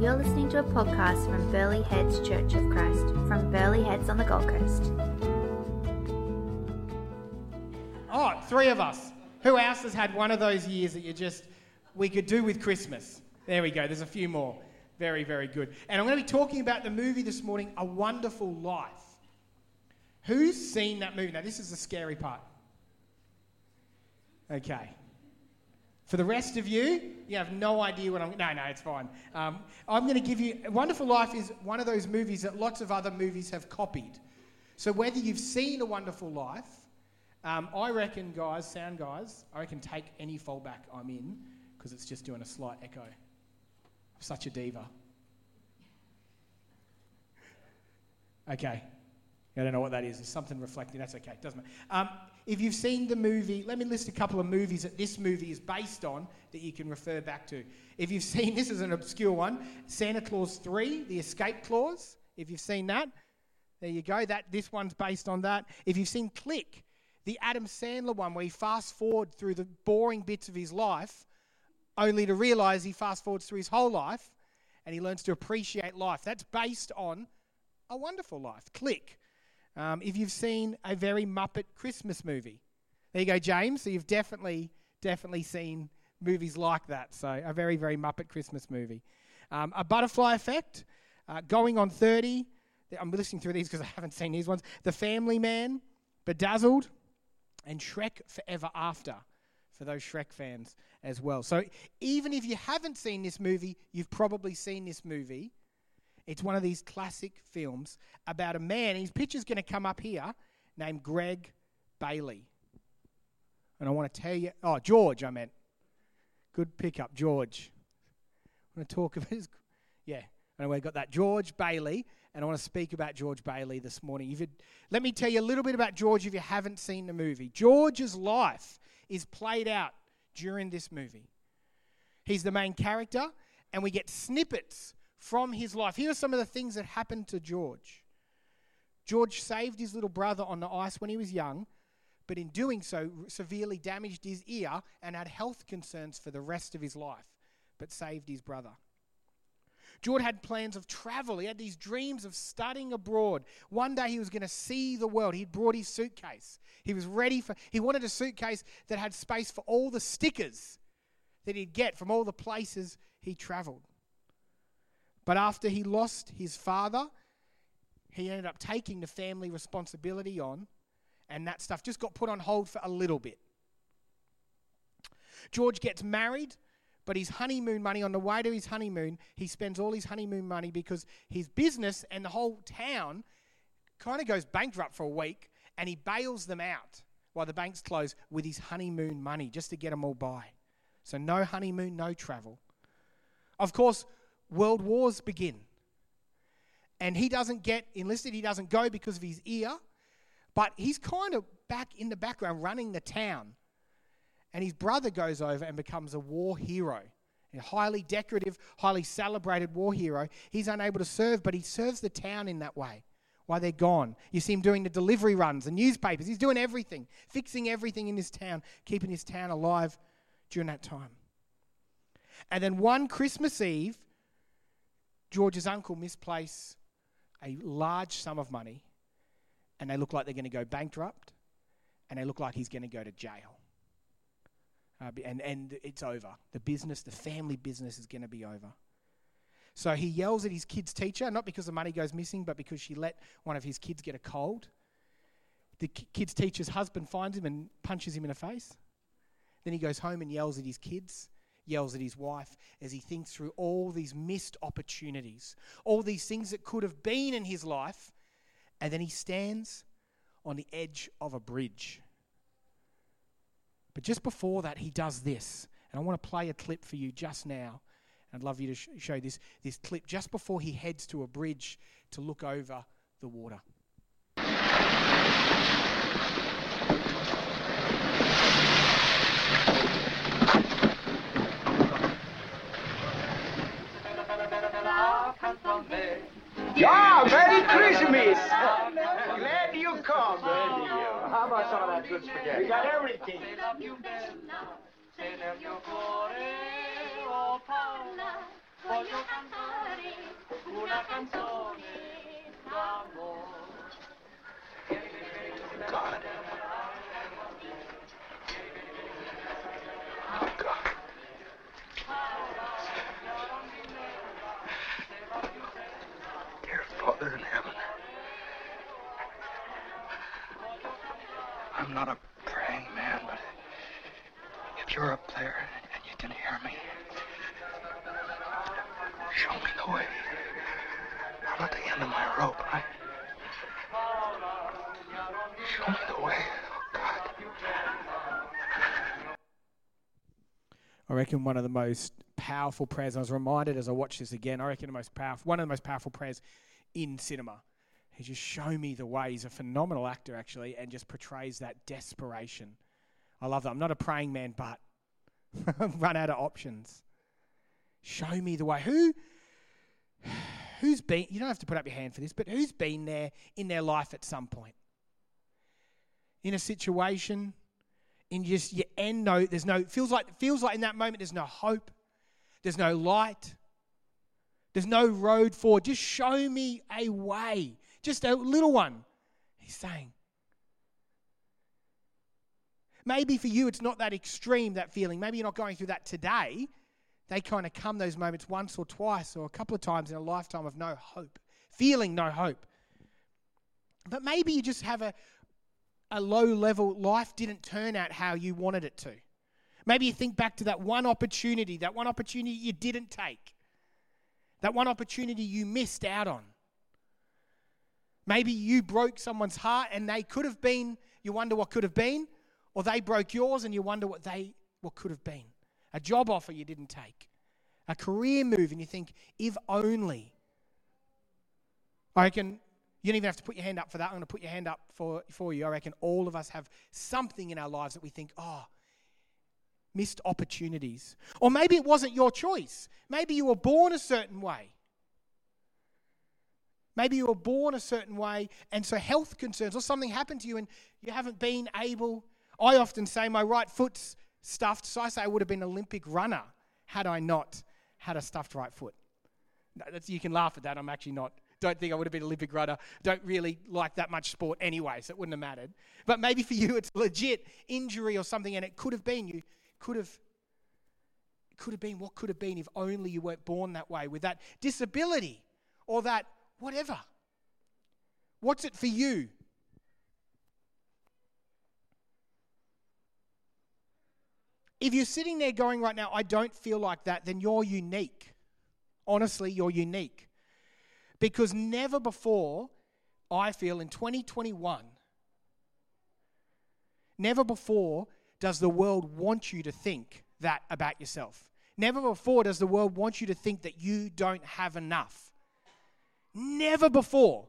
You're listening to a podcast from Burleigh Heads Church of Christ from Burleigh Heads on the Gold Coast. Oh, three of us. Who else has had one of those years that you just, we could do with Christmas? There we go, there's a few more. Very, very good. And I'm going to be talking about the movie this morning, A Wonderful Life. Who's seen that movie? Now, this is the scary part. Okay. For the rest of you, you have no idea what I'm. No, no, it's fine. Um, I'm going to give you. Wonderful Life is one of those movies that lots of other movies have copied. So whether you've seen A Wonderful Life, um, I reckon, guys, sound guys, I reckon take any fallback I'm in because it's just doing a slight echo. Such a diva. Okay. I don't know what that is. It's something reflecting. That's okay. Doesn't matter. Um, if you've seen the movie, let me list a couple of movies that this movie is based on that you can refer back to. If you've seen, this is an obscure one Santa Claus 3, The Escape Clause. If you've seen that, there you go. That This one's based on that. If you've seen Click, the Adam Sandler one where he fast forward through the boring bits of his life, only to realize he fast forwards through his whole life and he learns to appreciate life. That's based on A Wonderful Life. Click. Um, if you've seen a very Muppet Christmas movie, there you go, James. So you've definitely, definitely seen movies like that. So a very, very Muppet Christmas movie. Um, a Butterfly Effect, uh, Going on 30. I'm listening through these because I haven't seen these ones. The Family Man, Bedazzled, and Shrek Forever After for those Shrek fans as well. So even if you haven't seen this movie, you've probably seen this movie it's one of these classic films about a man, his picture's going to come up here, named Greg Bailey. And I want to tell you, oh, George, I meant. Good pickup, George. I want to talk about his, yeah, anyway, got that. George Bailey, and I want to speak about George Bailey this morning. If you, let me tell you a little bit about George if you haven't seen the movie. George's life is played out during this movie. He's the main character, and we get snippets from his life. Here are some of the things that happened to George. George saved his little brother on the ice when he was young, but in doing so, severely damaged his ear and had health concerns for the rest of his life, but saved his brother. George had plans of travel. He had these dreams of studying abroad. One day he was going to see the world. He'd brought his suitcase. He was ready for, he wanted a suitcase that had space for all the stickers that he'd get from all the places he traveled. But after he lost his father, he ended up taking the family responsibility on, and that stuff just got put on hold for a little bit. George gets married, but his honeymoon money, on the way to his honeymoon, he spends all his honeymoon money because his business and the whole town kind of goes bankrupt for a week, and he bails them out while the banks close with his honeymoon money just to get them all by. So, no honeymoon, no travel. Of course, world wars begin. And he doesn't get enlisted, he doesn't go because of his ear, but he's kind of back in the background running the town. And his brother goes over and becomes a war hero. A highly decorative, highly celebrated war hero. He's unable to serve, but he serves the town in that way while they're gone. You see him doing the delivery runs, the newspapers. He's doing everything, fixing everything in his town, keeping his town alive during that time. And then one Christmas Eve, George's uncle misplace a large sum of money and they look like they're going to go bankrupt and they look like he's going to go to jail. Uh, and, and it's over. The business, the family business is going to be over. So he yells at his kid's teacher, not because the money goes missing, but because she let one of his kids get a cold. The kid's teacher's husband finds him and punches him in the face. Then he goes home and yells at his kids yells at his wife as he thinks through all these missed opportunities, all these things that could have been in his life. And then he stands on the edge of a bridge. But just before that, he does this. And I want to play a clip for you just now. I'd love you to sh- show this, this clip just before he heads to a bridge to look over the water. Yeah, Merry Christmas! Glad you come. How about some of that good spaghetti? We got everything. Voglio cantare una canzone d'amore. God. Oh, God. Dear Father in heaven, I'm not a praying man, but if you're up there and you can hear me, show me the way. I'm at the end of my rope. I show me the way. Oh God. I reckon one of the most powerful prayers. I was reminded as I watched this again. I reckon the most powerful, one of the most powerful prayers in cinema. He just show me the way. He's a phenomenal actor actually, and just portrays that desperation. I love that. I'm not a praying man, but run out of options. Show me the way. Who? Who's been? You don't have to put up your hand for this, but who's been there in their life at some point? In a situation in just your end note, there's no feels like feels like in that moment there's no hope, there's no light, there's no road forward. Just show me a way, just a little one. He's saying. Maybe for you it's not that extreme that feeling. Maybe you're not going through that today. They kind of come those moments once or twice or a couple of times in a lifetime of no hope, feeling no hope. But maybe you just have a a low level life didn't turn out how you wanted it to. Maybe you think back to that one opportunity, that one opportunity you didn't take, that one opportunity you missed out on. Maybe you broke someone's heart and they could have been, you wonder what could have been, or they broke yours and you wonder what they what could have been. A job offer you didn't take. A career move and you think if only. I reckon you don't even have to put your hand up for that. I'm going to put your hand up for, for you. I reckon all of us have something in our lives that we think, oh, missed opportunities. Or maybe it wasn't your choice. Maybe you were born a certain way. Maybe you were born a certain way, and so health concerns or something happened to you and you haven't been able. I often say my right foot's stuffed, so I say I would have been an Olympic runner had I not had a stuffed right foot. You can laugh at that. I'm actually not don't think I would have been an Olympic runner. Don't really like that much sport anyway, so it wouldn't have mattered. But maybe for you it's legit injury or something, and it could have been you could have could have been what could have been if only you weren't born that way with that disability or that whatever. What's it for you? If you're sitting there going right now, I don't feel like that, then you're unique. Honestly, you're unique. Because never before, I feel in 2021, never before does the world want you to think that about yourself. Never before does the world want you to think that you don't have enough. Never before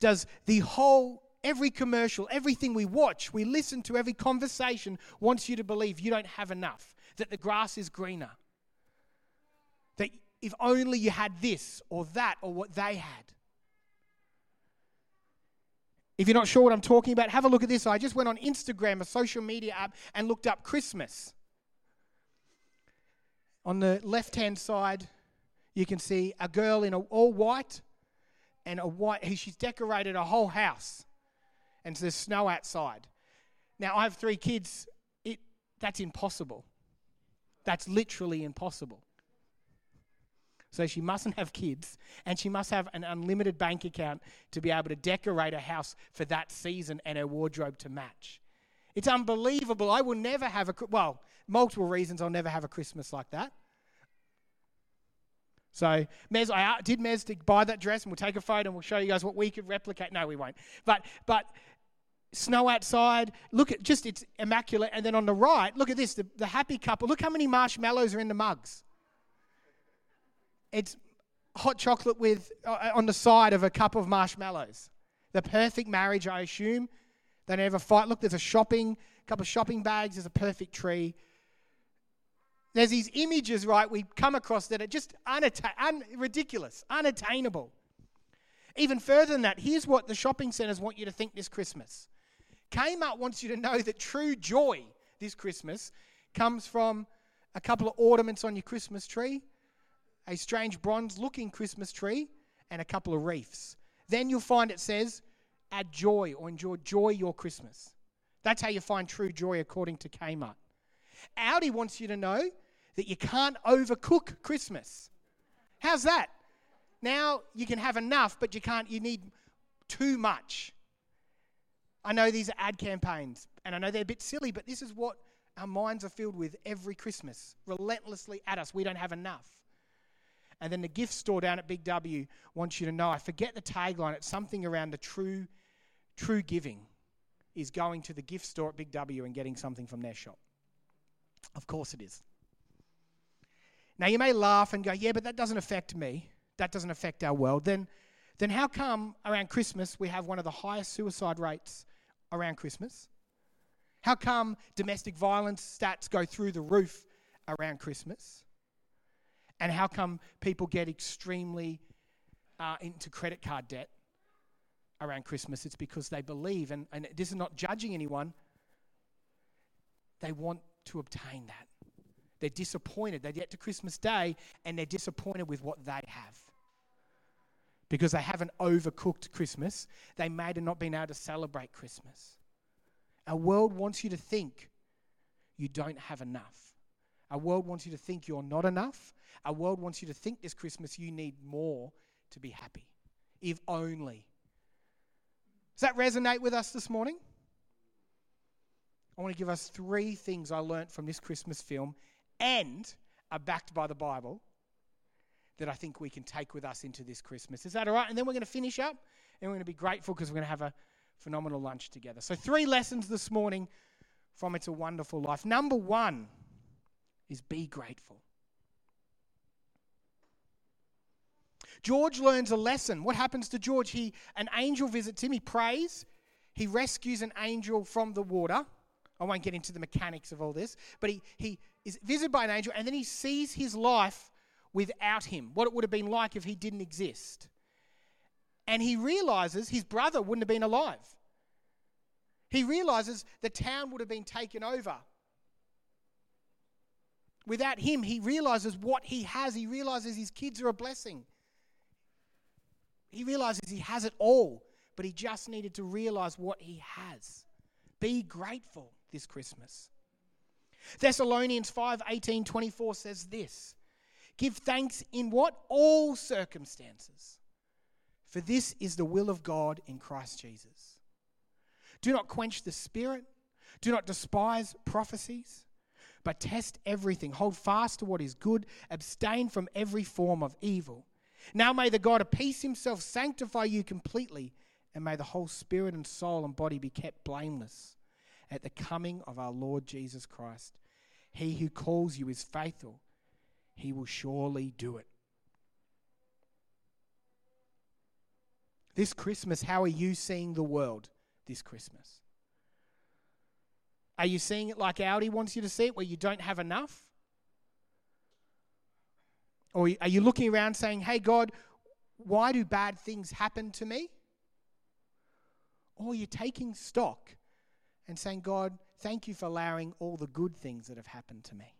does the whole, every commercial, everything we watch, we listen to, every conversation wants you to believe you don't have enough, that the grass is greener, that if only you had this or that or what they had. If you're not sure what I'm talking about, have a look at this. I just went on Instagram, a social media app, and looked up Christmas. On the left hand side, you can see a girl in a, all white and a white, she's decorated a whole house and there's snow outside. Now, I have three kids. It, that's impossible. That's literally impossible. So she mustn't have kids, and she must have an unlimited bank account to be able to decorate a house for that season and her wardrobe to match. It's unbelievable. I will never have a well, multiple reasons I'll never have a Christmas like that. So, Mez, I did Mez to buy that dress, and we'll take a photo and we'll show you guys what we could replicate. No, we won't. But, but snow outside. Look at just it's immaculate. And then on the right, look at this the, the happy couple. Look how many marshmallows are in the mugs. It's hot chocolate with uh, on the side of a cup of marshmallows. The perfect marriage, I assume. They never fight. Look, there's a shopping, couple of shopping bags. There's a perfect tree. There's these images, right? We come across that are just unatta- un- ridiculous, unattainable. Even further than that, here's what the shopping centres want you to think this Christmas. Kmart wants you to know that true joy this Christmas comes from a couple of ornaments on your Christmas tree, a strange bronze looking Christmas tree, and a couple of wreaths. Then you'll find it says, add joy or enjoy joy your Christmas. That's how you find true joy according to Kmart. Audi wants you to know that you can't overcook Christmas. How's that? Now you can have enough, but you can't, you need too much. I know these are ad campaigns, and I know they're a bit silly, but this is what our minds are filled with every Christmas, relentlessly at us. We don't have enough. And then the gift store down at Big W wants you to know. I forget the tagline. It's something around the true, true giving is going to the gift store at Big W and getting something from their shop. Of course it is. Now you may laugh and go, yeah, but that doesn't affect me. That doesn't affect our world. Then, then how come around Christmas we have one of the highest suicide rates around Christmas? How come domestic violence stats go through the roof around Christmas? And how come people get extremely uh, into credit card debt around Christmas? It's because they believe, and, and this is not judging anyone, they want to obtain that. They're disappointed. They get to Christmas Day and they're disappointed with what they have. Because they haven't overcooked Christmas, they may have not been able to celebrate Christmas. Our world wants you to think you don't have enough. Our world wants you to think you're not enough. Our world wants you to think this Christmas you need more to be happy. If only. Does that resonate with us this morning? I want to give us three things I learnt from this Christmas film and are backed by the Bible that I think we can take with us into this Christmas. Is that all right? And then we're going to finish up and we're going to be grateful because we're going to have a phenomenal lunch together. So, three lessons this morning from It's a Wonderful Life. Number one is be grateful. George learns a lesson. What happens to George? He an angel visits him, he prays, he rescues an angel from the water. I won't get into the mechanics of all this, but he, he is visited by an angel and then he sees his life without him, what it would have been like if he didn't exist. And he realizes his brother wouldn't have been alive. He realizes the town would have been taken over. Without him, he realizes what he has. He realizes his kids are a blessing. He realizes he has it all, but he just needed to realize what he has. Be grateful this Christmas. Thessalonians 5 18 24 says this Give thanks in what? All circumstances. For this is the will of God in Christ Jesus. Do not quench the spirit. Do not despise prophecies, but test everything. Hold fast to what is good. Abstain from every form of evil. Now may the God of peace himself sanctify you completely, and may the whole spirit and soul and body be kept blameless at the coming of our Lord Jesus Christ. He who calls you is faithful, he will surely do it. This Christmas, how are you seeing the world this Christmas? Are you seeing it like Audi wants you to see it, where you don't have enough? Or are you looking around saying, hey, God, why do bad things happen to me? Or you're taking stock and saying, God, thank you for allowing all the good things that have happened to me.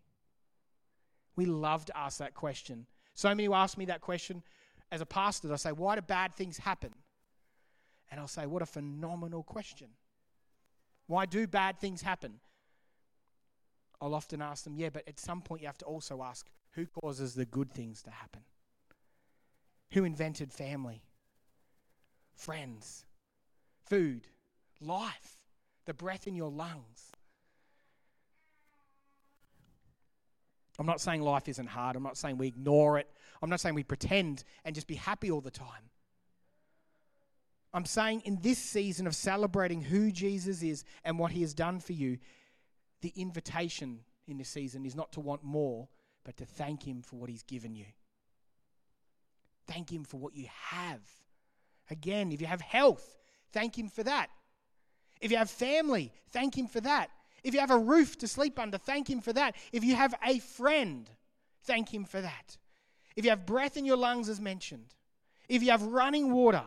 We love to ask that question. So many who ask me that question as a pastor, I say, Why do bad things happen? And I'll say, What a phenomenal question. Why do bad things happen? I'll often ask them, Yeah, but at some point you have to also ask, Who causes the good things to happen? Who invented family, friends, food, life? The breath in your lungs. I'm not saying life isn't hard. I'm not saying we ignore it. I'm not saying we pretend and just be happy all the time. I'm saying in this season of celebrating who Jesus is and what he has done for you, the invitation in this season is not to want more, but to thank him for what he's given you. Thank him for what you have. Again, if you have health, thank him for that. If you have family, thank Him for that. If you have a roof to sleep under, thank Him for that. If you have a friend, thank Him for that. If you have breath in your lungs, as mentioned, if you have running water,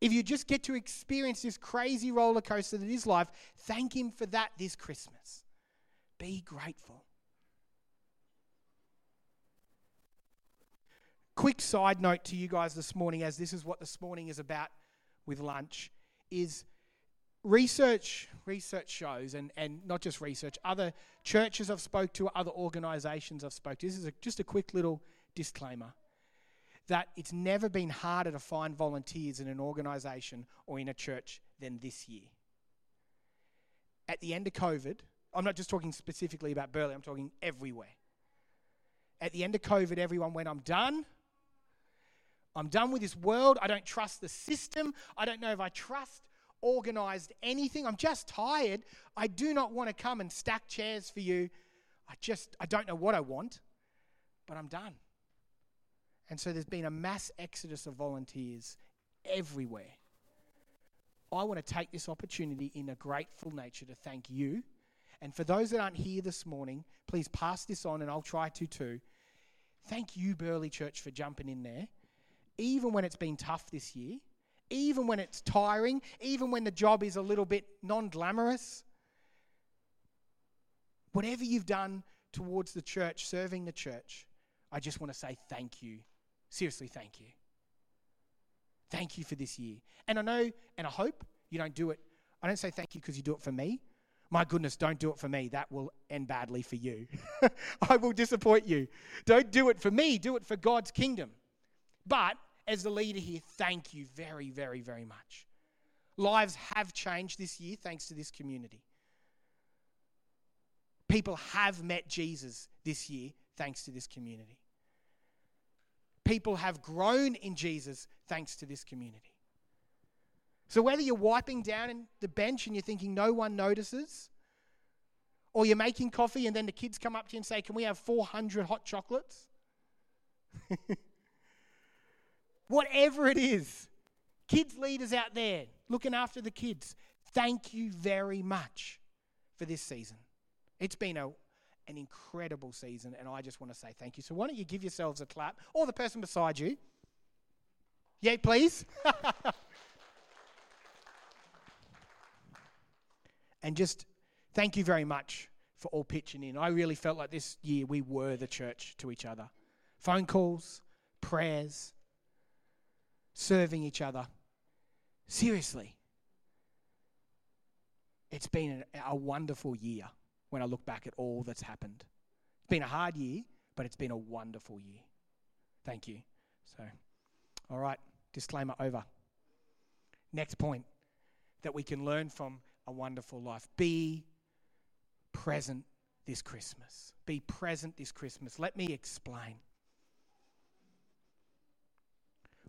if you just get to experience this crazy roller coaster that is life, thank Him for that this Christmas. Be grateful. quick side note to you guys this morning, as this is what this morning is about with lunch, is research research shows and, and not just research other churches i've spoke to other organizations i've spoke to this is a, just a quick little disclaimer that it's never been harder to find volunteers in an organization or in a church than this year. At the end of covid i'm not just talking specifically about burleigh i'm talking everywhere. At the end of covid everyone went i'm done. I'm done with this world. I don't trust the system. I don't know if i trust organized anything. I'm just tired. I do not want to come and stack chairs for you. I just, I don't know what I want, but I'm done. And so there's been a mass exodus of volunteers everywhere. I want to take this opportunity in a grateful nature to thank you. And for those that aren't here this morning, please pass this on and I'll try to too. Thank you, Burleigh Church, for jumping in there. Even when it's been tough this year, even when it's tiring, even when the job is a little bit non glamorous. Whatever you've done towards the church, serving the church, I just want to say thank you. Seriously, thank you. Thank you for this year. And I know and I hope you don't do it. I don't say thank you because you do it for me. My goodness, don't do it for me. That will end badly for you. I will disappoint you. Don't do it for me, do it for God's kingdom. But as the leader here, thank you very, very, very much. Lives have changed this year thanks to this community. People have met Jesus this year thanks to this community. People have grown in Jesus thanks to this community. So, whether you're wiping down the bench and you're thinking no one notices, or you're making coffee and then the kids come up to you and say, Can we have 400 hot chocolates? Whatever it is, kids leaders out there looking after the kids, thank you very much for this season. It's been a, an incredible season, and I just want to say thank you. So, why don't you give yourselves a clap, or the person beside you? Yeah, please. and just thank you very much for all pitching in. I really felt like this year we were the church to each other. Phone calls, prayers, serving each other. Seriously. It's been a, wonderful year when I look back at all that's happened. It's been a hard year, but it's been a wonderful year. Thank you. So, all right, disclaimer over. Next point that we can learn from a wonderful life be present this Christmas. Be present this Christmas. Let me explain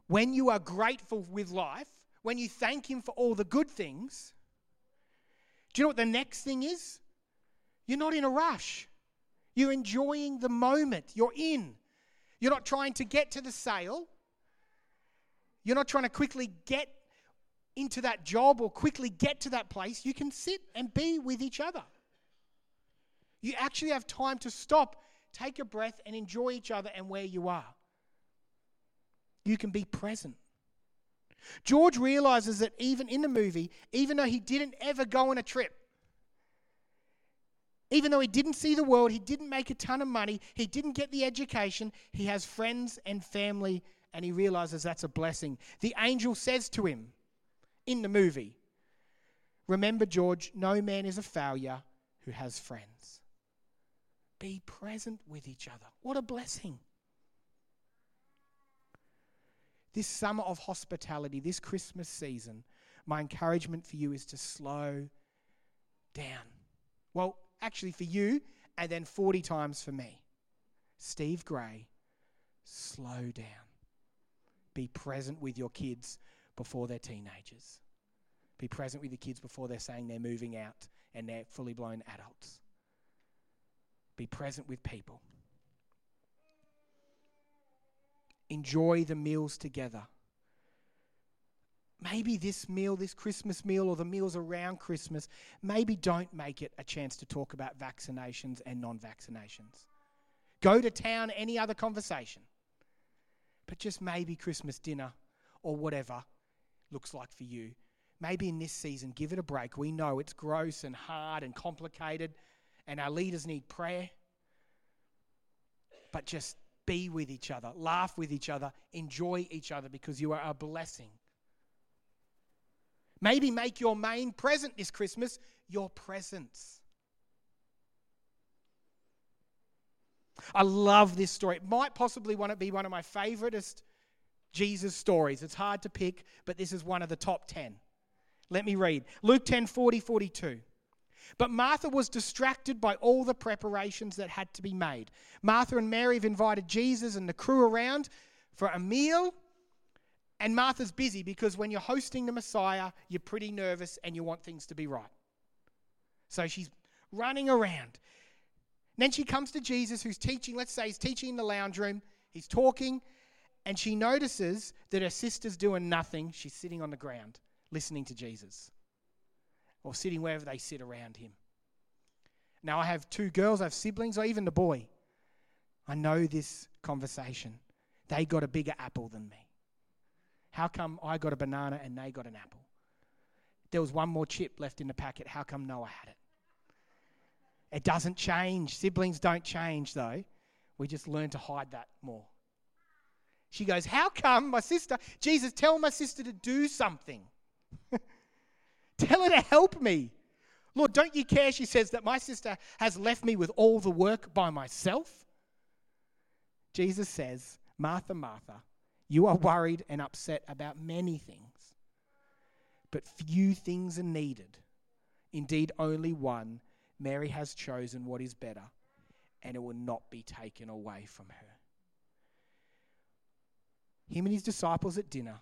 when you are grateful with life, when you thank Him for all the good things, do you know what the next thing is? You're not in a rush. You're enjoying the moment you're in. You're not trying to get to the sale. You're not trying to quickly get into that job or quickly get to that place. You can sit and be with each other. You actually have time to stop, take a breath, and enjoy each other and where you are. You can be present. George realizes that even in the movie, even though he didn't ever go on a trip, even though he didn't see the world, he didn't make a ton of money, he didn't get the education, he has friends and family, and he realizes that's a blessing. The angel says to him in the movie, Remember, George, no man is a failure who has friends. Be present with each other. What a blessing this summer of hospitality, this Christmas season, my encouragement for you is to slow down. Well, actually, for you, and then 40 times for me. Steve Gray, slow down. Be present with your kids before they're teenagers. Be present with your kids before they're saying they're moving out and they're fully blown adults. Be present with people. Enjoy the meals together. Maybe this meal, this Christmas meal, or the meals around Christmas, maybe don't make it a chance to talk about vaccinations and non vaccinations. Go to town, any other conversation. But just maybe Christmas dinner or whatever looks like for you. Maybe in this season, give it a break. We know it's gross and hard and complicated, and our leaders need prayer. But just be with each other, laugh with each other, enjoy each other because you are a blessing. Maybe make your main present this Christmas your presence. I love this story. It might possibly want to be one of my favoriteest Jesus stories. It's hard to pick, but this is one of the top 10. Let me read Luke 10 40 42. But Martha was distracted by all the preparations that had to be made. Martha and Mary have invited Jesus and the crew around for a meal. And Martha's busy because when you're hosting the Messiah, you're pretty nervous and you want things to be right. So she's running around. then she comes to Jesus, who's teaching, let's say he's teaching in the lounge room. He's talking, and she notices that her sister's doing nothing. She's sitting on the ground listening to Jesus or sitting wherever they sit around him. Now, I have two girls, I have siblings, or even the boy. I know this conversation. They got a bigger apple than me. How come I got a banana and they got an apple? There was one more chip left in the packet. How come Noah had it? It doesn't change. Siblings don't change, though. We just learn to hide that more. She goes, How come my sister, Jesus, tell my sister to do something? tell her to help me. Lord, don't you care, she says, that my sister has left me with all the work by myself? Jesus says, Martha, Martha, you are worried and upset about many things, but few things are needed. Indeed, only one. Mary has chosen what is better, and it will not be taken away from her. Him and his disciples at dinner,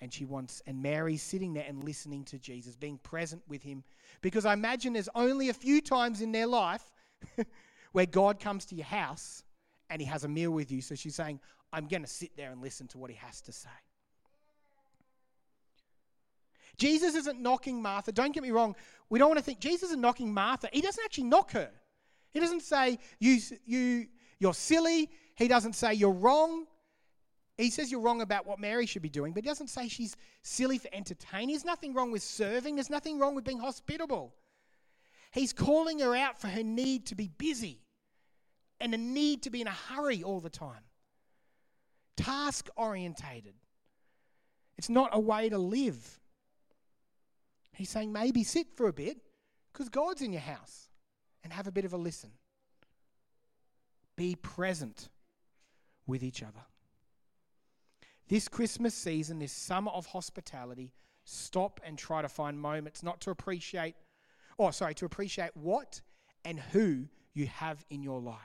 and she wants, and Mary's sitting there and listening to Jesus, being present with him. Because I imagine there's only a few times in their life where God comes to your house and he has a meal with you. So she's saying, I'm going to sit there and listen to what he has to say. Jesus isn't knocking Martha. Don't get me wrong. We don't want to think Jesus is knocking Martha. He doesn't actually knock her. He doesn't say, you, you, you're silly. He doesn't say, you're wrong. He says you're wrong about what Mary should be doing, but he doesn't say she's silly for entertaining. There's nothing wrong with serving, there's nothing wrong with being hospitable. He's calling her out for her need to be busy and a need to be in a hurry all the time. Task orientated. It's not a way to live. He's saying maybe sit for a bit because God's in your house and have a bit of a listen. Be present with each other. This Christmas season, this summer of hospitality, stop and try to find moments not to appreciate, or sorry, to appreciate what and who you have in your life.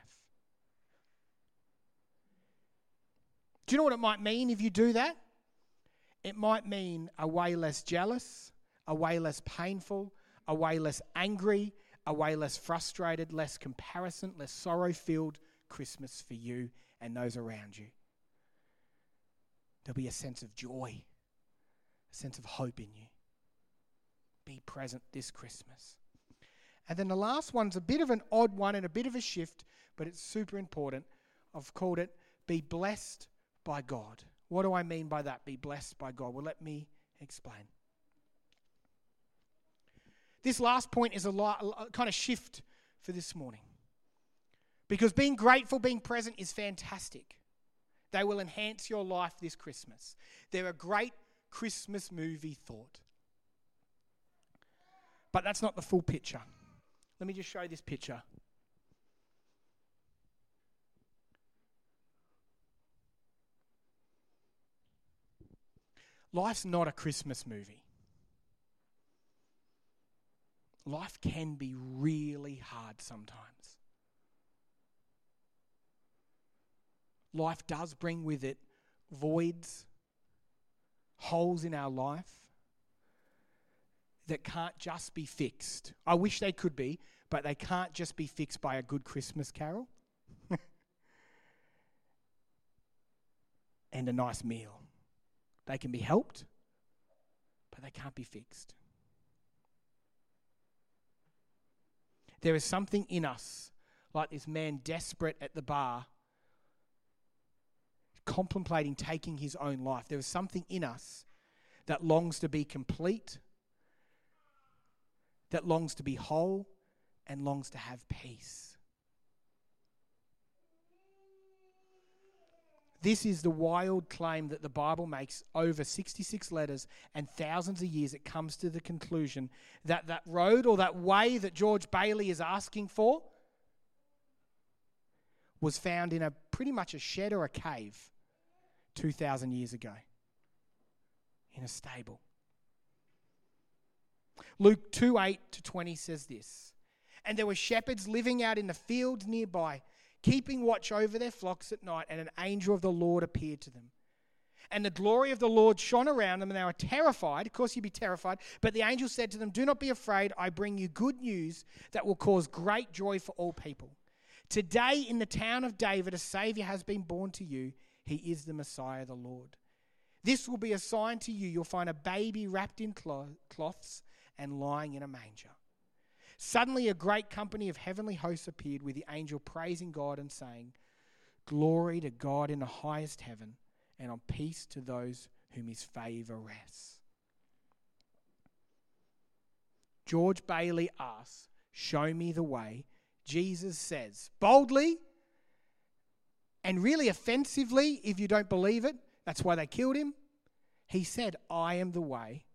Do you know what it might mean if you do that? It might mean a way less jealous, a way less painful, a way less angry, a way less frustrated, less comparison, less sorrow filled Christmas for you and those around you. There'll be a sense of joy, a sense of hope in you. Be present this Christmas. And then the last one's a bit of an odd one and a bit of a shift, but it's super important. I've called it Be Blessed by God. What do I mean by that? Be blessed by God. Well, let me explain. This last point is a, lot, a kind of shift for this morning. Because being grateful, being present is fantastic. They will enhance your life this Christmas. They're a great Christmas movie thought. But that's not the full picture. Let me just show this picture. Life's not a Christmas movie. Life can be really hard sometimes. Life does bring with it voids, holes in our life that can't just be fixed. I wish they could be, but they can't just be fixed by a good Christmas carol and a nice meal. They can be helped, but they can't be fixed. There is something in us, like this man desperate at the bar contemplating taking his own life. There is something in us that longs to be complete, that longs to be whole, and longs to have peace. This is the wild claim that the Bible makes over 66 letters and thousands of years. It comes to the conclusion that that road or that way that George Bailey is asking for was found in a pretty much a shed or a cave 2,000 years ago in a stable. Luke 2 8 to 20 says this And there were shepherds living out in the fields nearby, keeping watch over their flocks at night, and an angel of the Lord appeared to them. And the glory of the Lord shone around them, and they were terrified. Of course, you'd be terrified. But the angel said to them, Do not be afraid. I bring you good news that will cause great joy for all people. Today, in the town of David, a Savior has been born to you. He is the Messiah, the Lord. This will be a sign to you. You'll find a baby wrapped in cloths and lying in a manger. Suddenly, a great company of heavenly hosts appeared with the angel praising God and saying, Glory to God in the highest heaven, and on peace to those whom his favour rests. George Bailey asks, Show me the way. Jesus says, boldly and really offensively, if you don't believe it, that's why they killed him. He said, I am the way,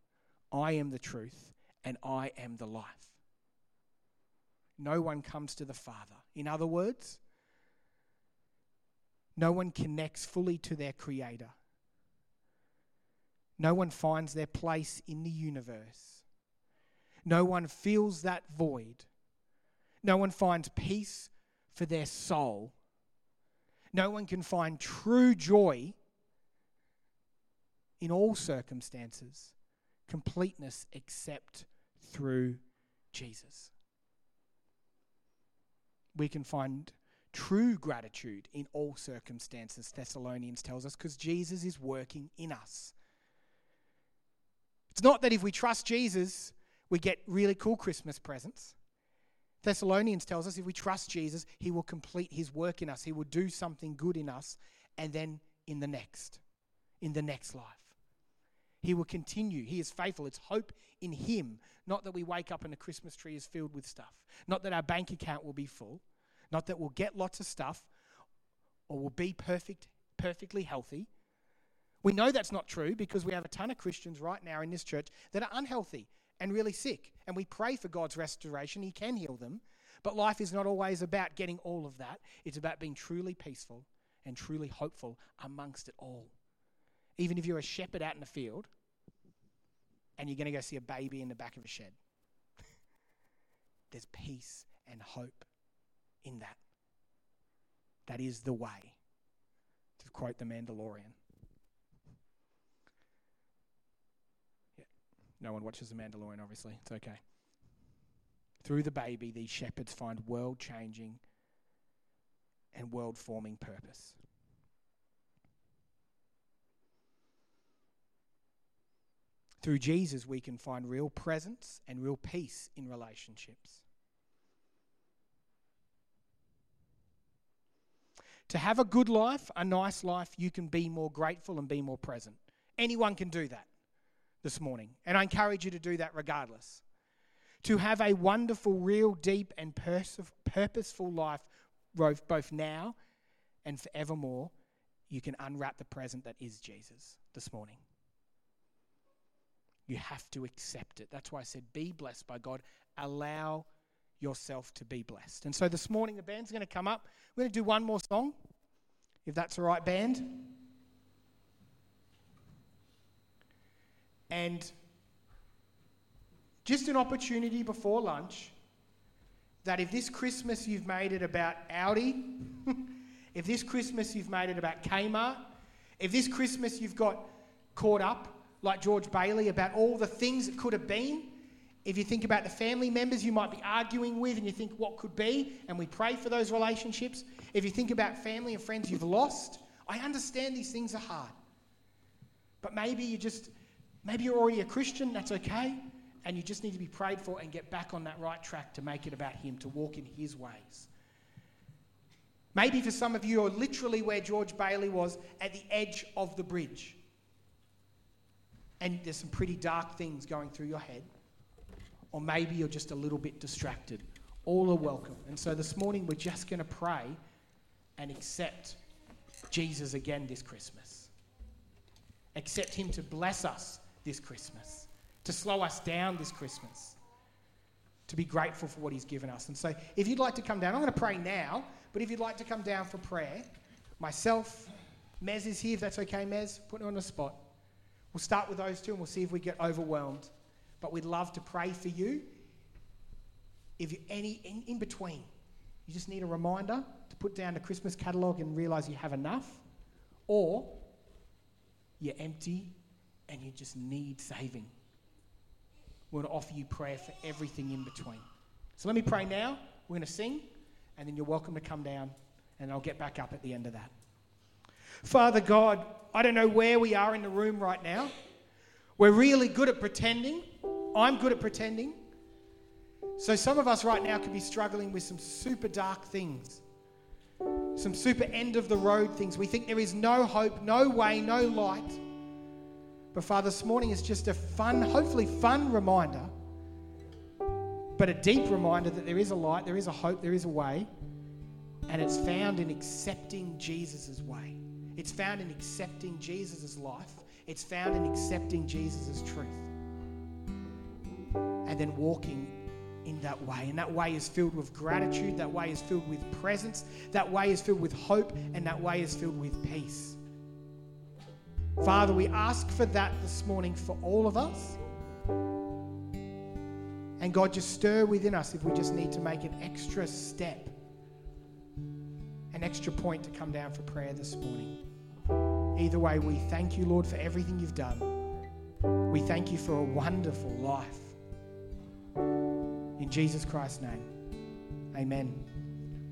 I am the truth, and I am the life. No one comes to the Father. In other words, no one connects fully to their Creator. No one finds their place in the universe. No one feels that void. No one finds peace for their soul. No one can find true joy in all circumstances, completeness except through Jesus. We can find true gratitude in all circumstances, Thessalonians tells us, because Jesus is working in us. It's not that if we trust Jesus, we get really cool Christmas presents. Thessalonians tells us if we trust Jesus, he will complete his work in us. He will do something good in us and then in the next, in the next life. He will continue. He is faithful. It's hope in him, not that we wake up and the Christmas tree is filled with stuff, not that our bank account will be full, not that we'll get lots of stuff or we'll be perfect, perfectly healthy. We know that's not true because we have a ton of Christians right now in this church that are unhealthy and really sick. And we pray for God's restoration. He can heal them. But life is not always about getting all of that, it's about being truly peaceful and truly hopeful amongst it all. Even if you're a shepherd out in the field and you're going to go see a baby in the back of a shed, there's peace and hope in that. That is the way, to quote the Mandalorian. No one watches The Mandalorian, obviously. It's okay. Through the baby, these shepherds find world changing and world forming purpose. Through Jesus, we can find real presence and real peace in relationships. To have a good life, a nice life, you can be more grateful and be more present. Anyone can do that this morning. And I encourage you to do that regardless. To have a wonderful, real, deep, and pers- purposeful life, both now and forevermore, you can unwrap the present that is Jesus this morning. You have to accept it. That's why I said, be blessed by God. Allow yourself to be blessed. And so this morning, the band's going to come up. We're going to do one more song, if that's all right, band. And just an opportunity before lunch that if this Christmas you've made it about Audi, if this Christmas you've made it about Kmart, if this Christmas you've got caught up like George Bailey about all the things that could have been, if you think about the family members you might be arguing with and you think what could be, and we pray for those relationships, if you think about family and friends you've lost, I understand these things are hard. But maybe you just Maybe you're already a Christian, that's okay, and you just need to be prayed for and get back on that right track to make it about Him, to walk in His ways. Maybe for some of you, you're literally where George Bailey was at the edge of the bridge. And there's some pretty dark things going through your head. Or maybe you're just a little bit distracted. All are welcome. And so this morning, we're just going to pray and accept Jesus again this Christmas. Accept Him to bless us this Christmas, to slow us down this Christmas, to be grateful for what He's given us. And so, if you'd like to come down, I'm going to pray now, but if you'd like to come down for prayer, myself, Mez is here, if that's okay, Mez, put it on the spot. We'll start with those two and we'll see if we get overwhelmed. But we'd love to pray for you. If you're any in, in between, you just need a reminder to put down the Christmas catalogue and realise you have enough, or you're empty and you just need saving. We're going to offer you prayer for everything in between. So let me pray now. We're going to sing, and then you're welcome to come down, and I'll get back up at the end of that. Father God, I don't know where we are in the room right now. We're really good at pretending. I'm good at pretending. So some of us right now could be struggling with some super dark things, some super end of the road things. We think there is no hope, no way, no light. But Father, this morning is just a fun, hopefully fun reminder, but a deep reminder that there is a light, there is a hope, there is a way, and it's found in accepting Jesus' way. It's found in accepting Jesus' life. It's found in accepting Jesus' truth. And then walking in that way. And that way is filled with gratitude. That way is filled with presence. That way is filled with hope. And that way is filled with peace. Father, we ask for that this morning for all of us. And God, just stir within us if we just need to make an extra step, an extra point to come down for prayer this morning. Either way, we thank you, Lord, for everything you've done. We thank you for a wonderful life. In Jesus Christ's name, amen.